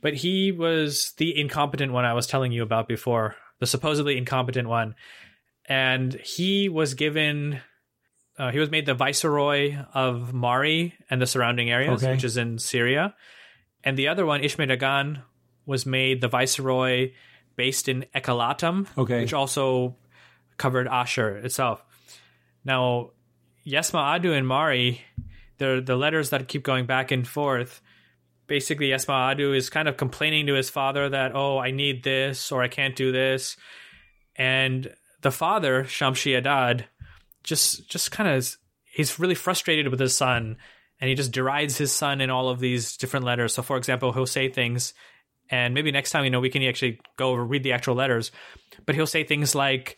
But he was the incompetent one I was telling you about before, the supposedly incompetent one, and he was given. Uh, he was made the viceroy of Mari and the surrounding areas, okay. which is in Syria. And the other one, Ishme Dagan, was made the viceroy based in Ekallatum,
okay.
which also covered Ashur itself. Now, Yesma Adu and Mari, the the letters that keep going back and forth. Basically, Yesma Adu is kind of complaining to his father that, oh, I need this or I can't do this. And the father, Shamshi Adad, just just kind of he's really frustrated with his son and he just derides his son in all of these different letters. So, for example, he'll say things and maybe next time you know we can actually go over read the actual letters but he'll say things like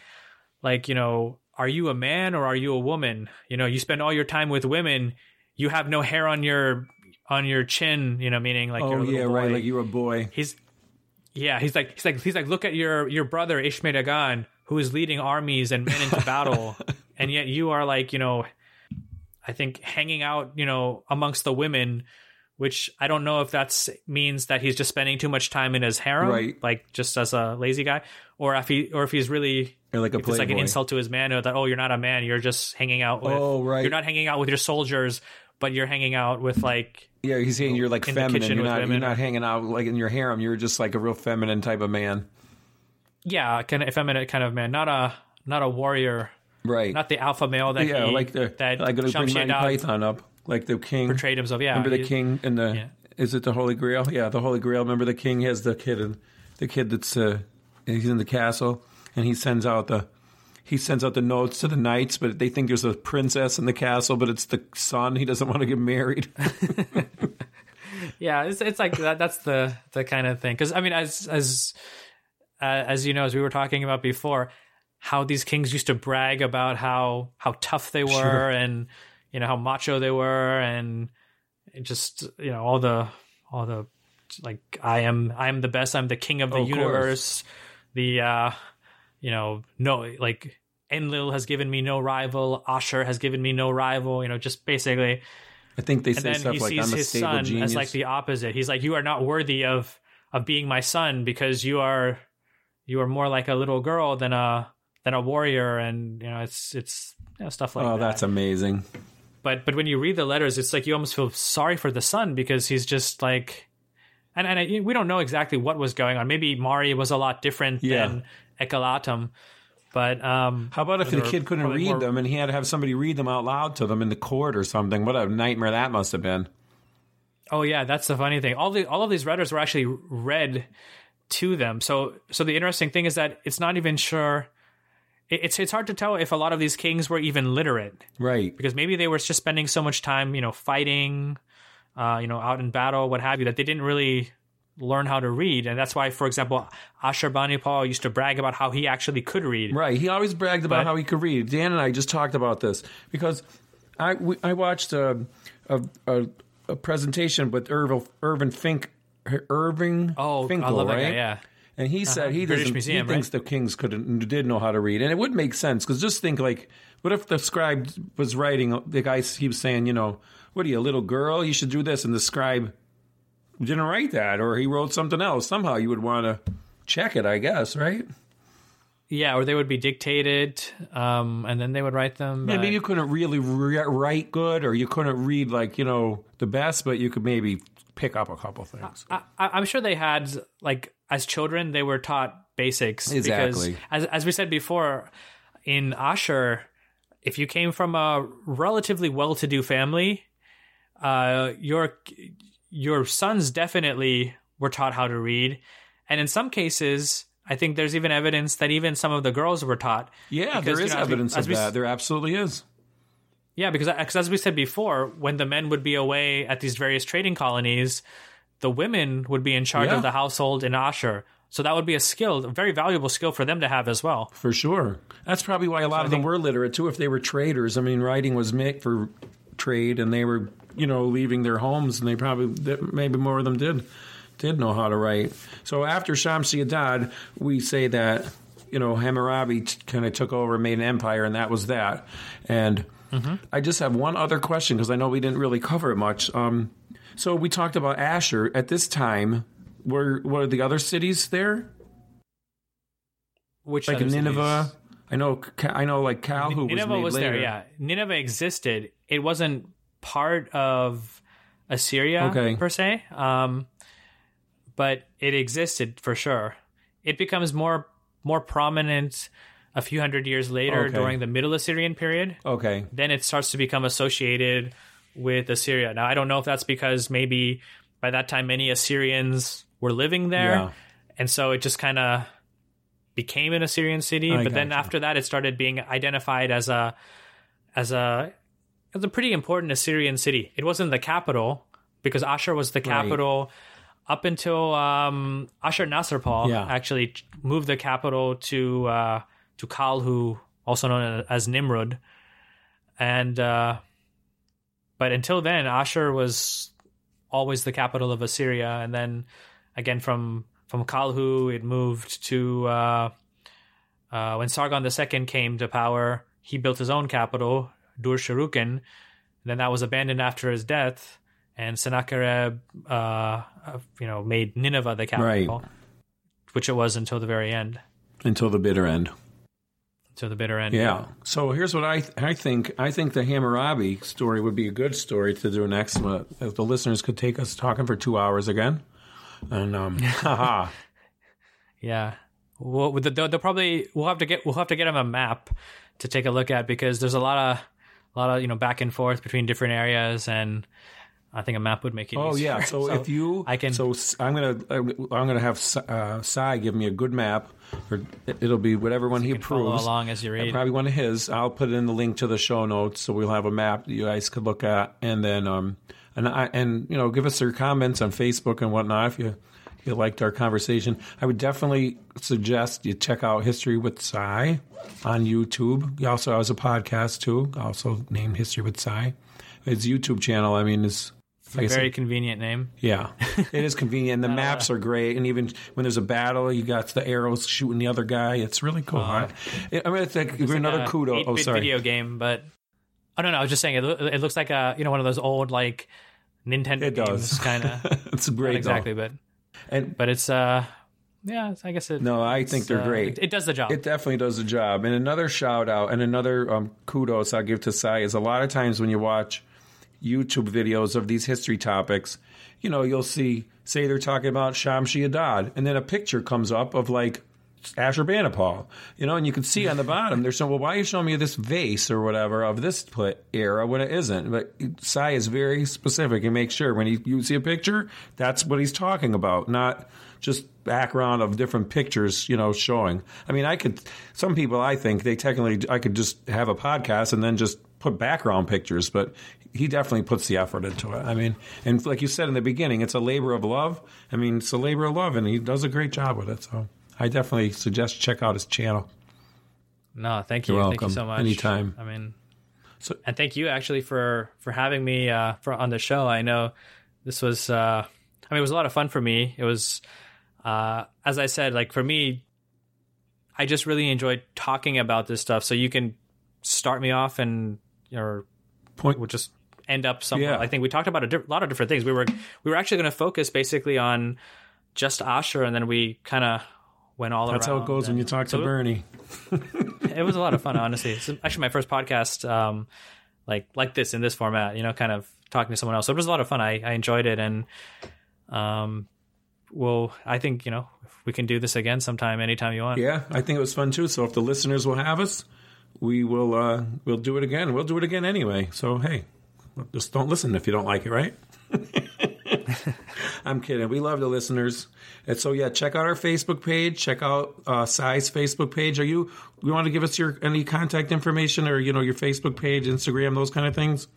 like you know are you a man or are you a woman you know you spend all your time with women you have no hair on your on your chin you know meaning like
oh yeah boy. right like you're a boy
he's yeah he's like he's like he's like look at your your brother Ishme Dagan who is leading armies and men into battle and yet you are like you know i think hanging out you know amongst the women which I don't know if that means that he's just spending too much time in his harem,
right.
like just as a lazy guy, or if he or if he's really
or like a
it's like an insult to his manhood that oh you're not a man, you're just hanging out with
oh right,
you're not hanging out with your soldiers, but you're hanging out with like
yeah, he's saying you're like feminine, you're not, you're not hanging out like in your harem, you're just like a real feminine type of man.
Yeah, kind of effeminate kind of man, not a not a warrior,
right?
Not the alpha male that
yeah,
he,
like the
that
like bring Monty Python up like the king
portrayed himself. Yeah,
remember the king and the yeah. is it the Holy Grail? Yeah, the Holy Grail. Remember the king has the kid and the kid that's uh, he's in the castle and he sends out the he sends out the notes to the knights, but they think there's a princess in the castle, but it's the son. He doesn't want to get married.
yeah, it's it's like that. That's the the kind of thing. Because I mean, as as uh, as you know, as we were talking about before, how these kings used to brag about how how tough they were
Sure.
and you know how macho they were and just you know all the all the like I am I am the best. I'm the king of the
Oh, of
universe. The uh, you know no like. Enlil has given me no rival. Ashur has given me no rival. You know, just basically
I think they
and
say
then
stuff
he
like,
sees
"I'm a
his
stable
son
genius."
as like the opposite. He's like, "You are not worthy of of being my son because you are you are more like a little girl than a than a warrior." And you know, it's it's you know, stuff like that.
oh,
that.
that's amazing.
but but when you read the letters, it's like you almost feel sorry for the son because he's just like, and and I, we don't know exactly what was going on. Maybe Mari was a lot different
Yeah.
than Ekallatum, but um,
How about if the kid couldn't read
more-
them and he had to have somebody read them out loud to them in the court or something? What a nightmare that must have been.
Oh yeah, that's the funny thing. All the all of these letters were actually read to them. So so the interesting thing is that it's not even sure. it- It's it's hard to tell if a lot of these kings were even literate
Right.
because maybe they were just spending so much time, you know, fighting, uh, you know, out in battle, what have you, that they didn't really learn how to read, and that's why, for example, Ashurbanipal used to brag about how he actually could read.
Right. He always bragged about
But-
how he could read. Dan and I just talked about this because I we, I watched a a, a, a presentation with Irvin Irvin Fink Irving
Oh,
Finkel,
I love that guy. Yeah.
And he said he doesn't.
Museum,
he thinks the kings couldn't did know how to read, and it would make sense because just think like, what if the scribe was writing? The guy he was saying, you know, what are you, a little girl? You should do this, and the scribe didn't write that, or he wrote something else. Somehow you would want to check it, I guess, right?
Yeah, or they would be dictated, um, and then they would write them.
Yeah, maybe you couldn't really re- write good, or you couldn't read like you know the best, but you could maybe pick up a couple things.
I, I'm sure they had like as children they were taught basics
Exactly.
because as as we said before in Ashur, if you came from a relatively well-to-do family, uh, your your sons definitely were taught how to read, and in some cases. I think there's even evidence that even some of the girls were taught.
Yeah,
Because,
there
you know, as we-
evidence of
we
that. There absolutely is.
Yeah, because because as we said before, when the men would be away at these various trading colonies, the women would be in charge
Yeah.
of the household in Ashur. So that would be a skill, a very valuable skill for them to have as well.
For sure. That's probably why a lot of them were literate too. If they were traders, I mean, writing was meant for trade, and they were, you know, leaving their homes, and they probably maybe more of them did did know how to write. So after Shamsi Adad, we say that you know Hammurabi t- kind of took over, and made an empire, and that was that. And I just have one other question because I know we didn't really cover it much. Um, so we talked about Ashur at this time. Were were the other cities there?
Which
like
other cities?
Nineveh. I know, I know, like Kalhu
Nineveh
was,
was, there, yeah. Nineveh existed. It wasn't part of Assyria
Okay.
per se, um, but it existed for sure. It becomes more more prominent a few hundred years later
Okay.
during the Middle Assyrian period.
Okay,
then it starts to become associated with Assyria. Now, I don't know if that's because maybe by that time many Assyrians were living there,
Yeah.
and so it just kind of became an Assyrian city.
I
but then after that, it started being identified as a as a as a pretty important Assyrian city. It wasn't the capital because Ashur was the capital. Up until um, Ashurnasirpal
Yeah.
actually moved the capital to uh, to Kalhu, also known as Nimrud. and uh, but until then, Ashur was always the capital of Assyria, and then again from from Kalhu, it moved to uh, uh, when Sargon II came to power. He built his own capital, Dur Sharukin. Then that was abandoned after his death, and Sennacherib, uh, uh, you know, made Nineveh the capital, which it was until the very end,
until the bitter end.
Until the bitter end.
Yeah. So here's what I I think. I think the Hammurabi story would be a good story to do next. uh, If the listeners could take us talking for two hours again, and um, haha.
Yeah. Well, they'll, they'll probably we'll have to get we'll have to get them a map to take a look at because there's a lot of a lot of you know back and forth between different areas and I think a map would make it.
Oh
easier.
yeah. So, if you,
I can.
So I'm gonna, I'm gonna have uh, Cy give me a good map, or it'll be whatever one he
can follow
approves.
along as you read.
Probably one of his. I'll put in the link to the show notes, so we'll have a map that you guys could look at, and then, um, and I, and you know, give us your comments on Facebook and whatnot if you. if You liked our conversation. I would definitely suggest you check out History with Cy on YouTube. He also has a podcast too, also named History with Cy. His YouTube channel, I mean, is like I said,
Very convenient name.
yeah, it is convenient. The maps are great, and even when there's a battle, you got the arrows shooting the other guy. It's really cool. I, I mean, it's like another
a
kudo. Oh, sorry.
video game, but I don't know. I was just saying it, it looks like a you know one of those old like Nintendo
It does.
games, kind of.
it's great.
exactly,
though.
but
And
but it's uh yeah. I guess it.
no, I think they're
uh,
great.
It, it does the job.
It definitely does the job. And another shout out and another um, kudos I'll give to Cy is a lot of times when you watch YouTube videos of these history topics, you know, you'll see, say they're talking about Shamshi Adad, and then a picture comes up of like Ashurbanipal, you know, and you can see on the bottom, they're saying, well, why are you showing me this vase or whatever of this era when it isn't? But Cy is very specific and makes sure when he, you see a picture, that's what he's talking about, not just background of different pictures, you know, showing. I mean, I could, some people, I think they technically, I could just have a podcast and then just put background pictures, but he definitely puts the effort into it. I mean, and like you said in the beginning, it's a labor of love. I mean, it's a labor of love, and he does a great job with it. So I definitely suggest check out his channel.
no, thank you,
You're
thank you so much.
Anytime.
I mean,
So-
and thank you actually for for having me uh for on the show. I know this was uh I mean it was a lot of fun for me. It was uh as I said, like for me, I just really enjoyed talking about this stuff. So you can start me off and or
Point.
would just end up somewhere.
Yeah.
I think we talked about a di- lot of different things. We were we were actually going to focus basically on just Ashur, and then we kind of went all over.
That's
around.
how it goes when you talk to
so it-
Bernie.
it was a lot of fun, honestly. It's actually my first podcast, um, like like this in this format. You know, kind of talking to someone else. So it was a lot of fun. I, I enjoyed it, and um, well, I think you know we can do this again sometime, anytime you want.
Yeah, I think it was fun too. So if the listeners will have us, we will. uh We'll do it again. We'll do it again anyway. So hey, just don't listen if you don't like it, right? I'm kidding. We love the listeners. And so yeah, check out our Facebook page. Check out uh, Cy's Facebook page. Are you? You want to give us your any contact information or you know your Facebook page, Instagram, those kind of things?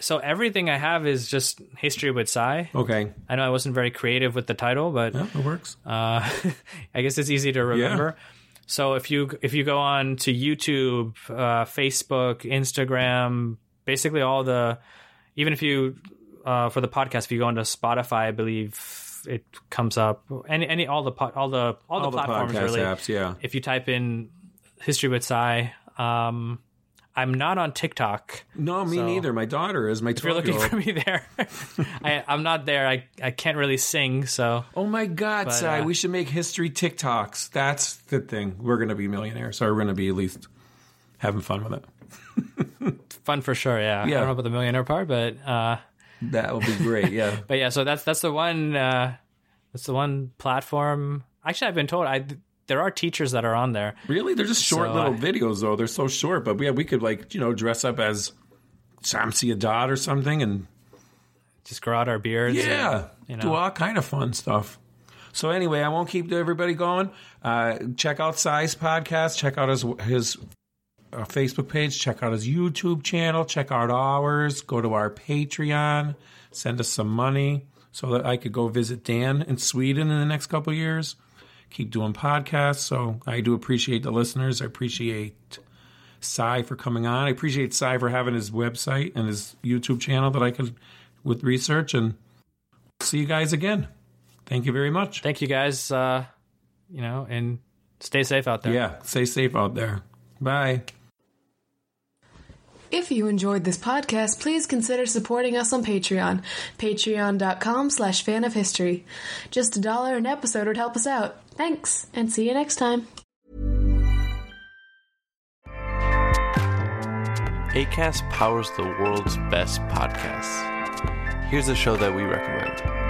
So everything I have is just history with Cy.
Okay,
I know I wasn't very creative with the title, but
yeah, it works.
Uh, I guess it's easy to remember. So if you if you go on to YouTube, uh, Facebook, Instagram, basically all the, even if you uh, for the podcast, if you go onto Spotify, I believe it comes up. Any any all the po- all the all,
All
the platforms
podcast
really.
apps, yeah.
If you type in history with Cy, um, I'm not on TikTok.
No, me
So-
neither. My daughter is my
If you're looking for me there, I, I'm not there. I, I can't really sing, so
Oh my God,
But,
Cy,
uh,
we should make history TikToks. That's the thing. We're going to be millionaires, or we're going to be at least having fun with it.
fun for sure. Yeah, I don't know about the millionaire part, but uh,
That would be great. Yeah.
but yeah, so that's that's the one uh, that's the one platform. Actually, I've been told I there are teachers that are on there.
really? They're just short
So,
little
uh,
videos, though. They're so short, but yeah, we could like you know dress up as Shamsi Adad or something, and
Just grow out our beards.
yeah,
and, you know.
do all kind of fun stuff. So anyway, I won't keep everybody going. Uh, check out Cy's podcast. Check out his his uh, Facebook page. Check out his YouTube channel. Check out ours. Go to our Patreon. Send us some money so that I could go visit Dan in Sweden in the next couple of years. Keep doing podcasts. So I do appreciate the listeners. I appreciate Cy for coming on. I appreciate Cy for having his website and his YouTube channel that I could with research and see you guys again. Thank you very much.
Thank you guys. Uh, you know, and stay safe out there.
Yeah, stay safe out there. Bye.
If you enjoyed this podcast, please consider supporting us on Patreon. Patreon.com slash fan of history. Just a dollar an episode would help us out. Thanks, and see you next time.
ACAST powers the world's best podcasts. Here's a show that we recommend.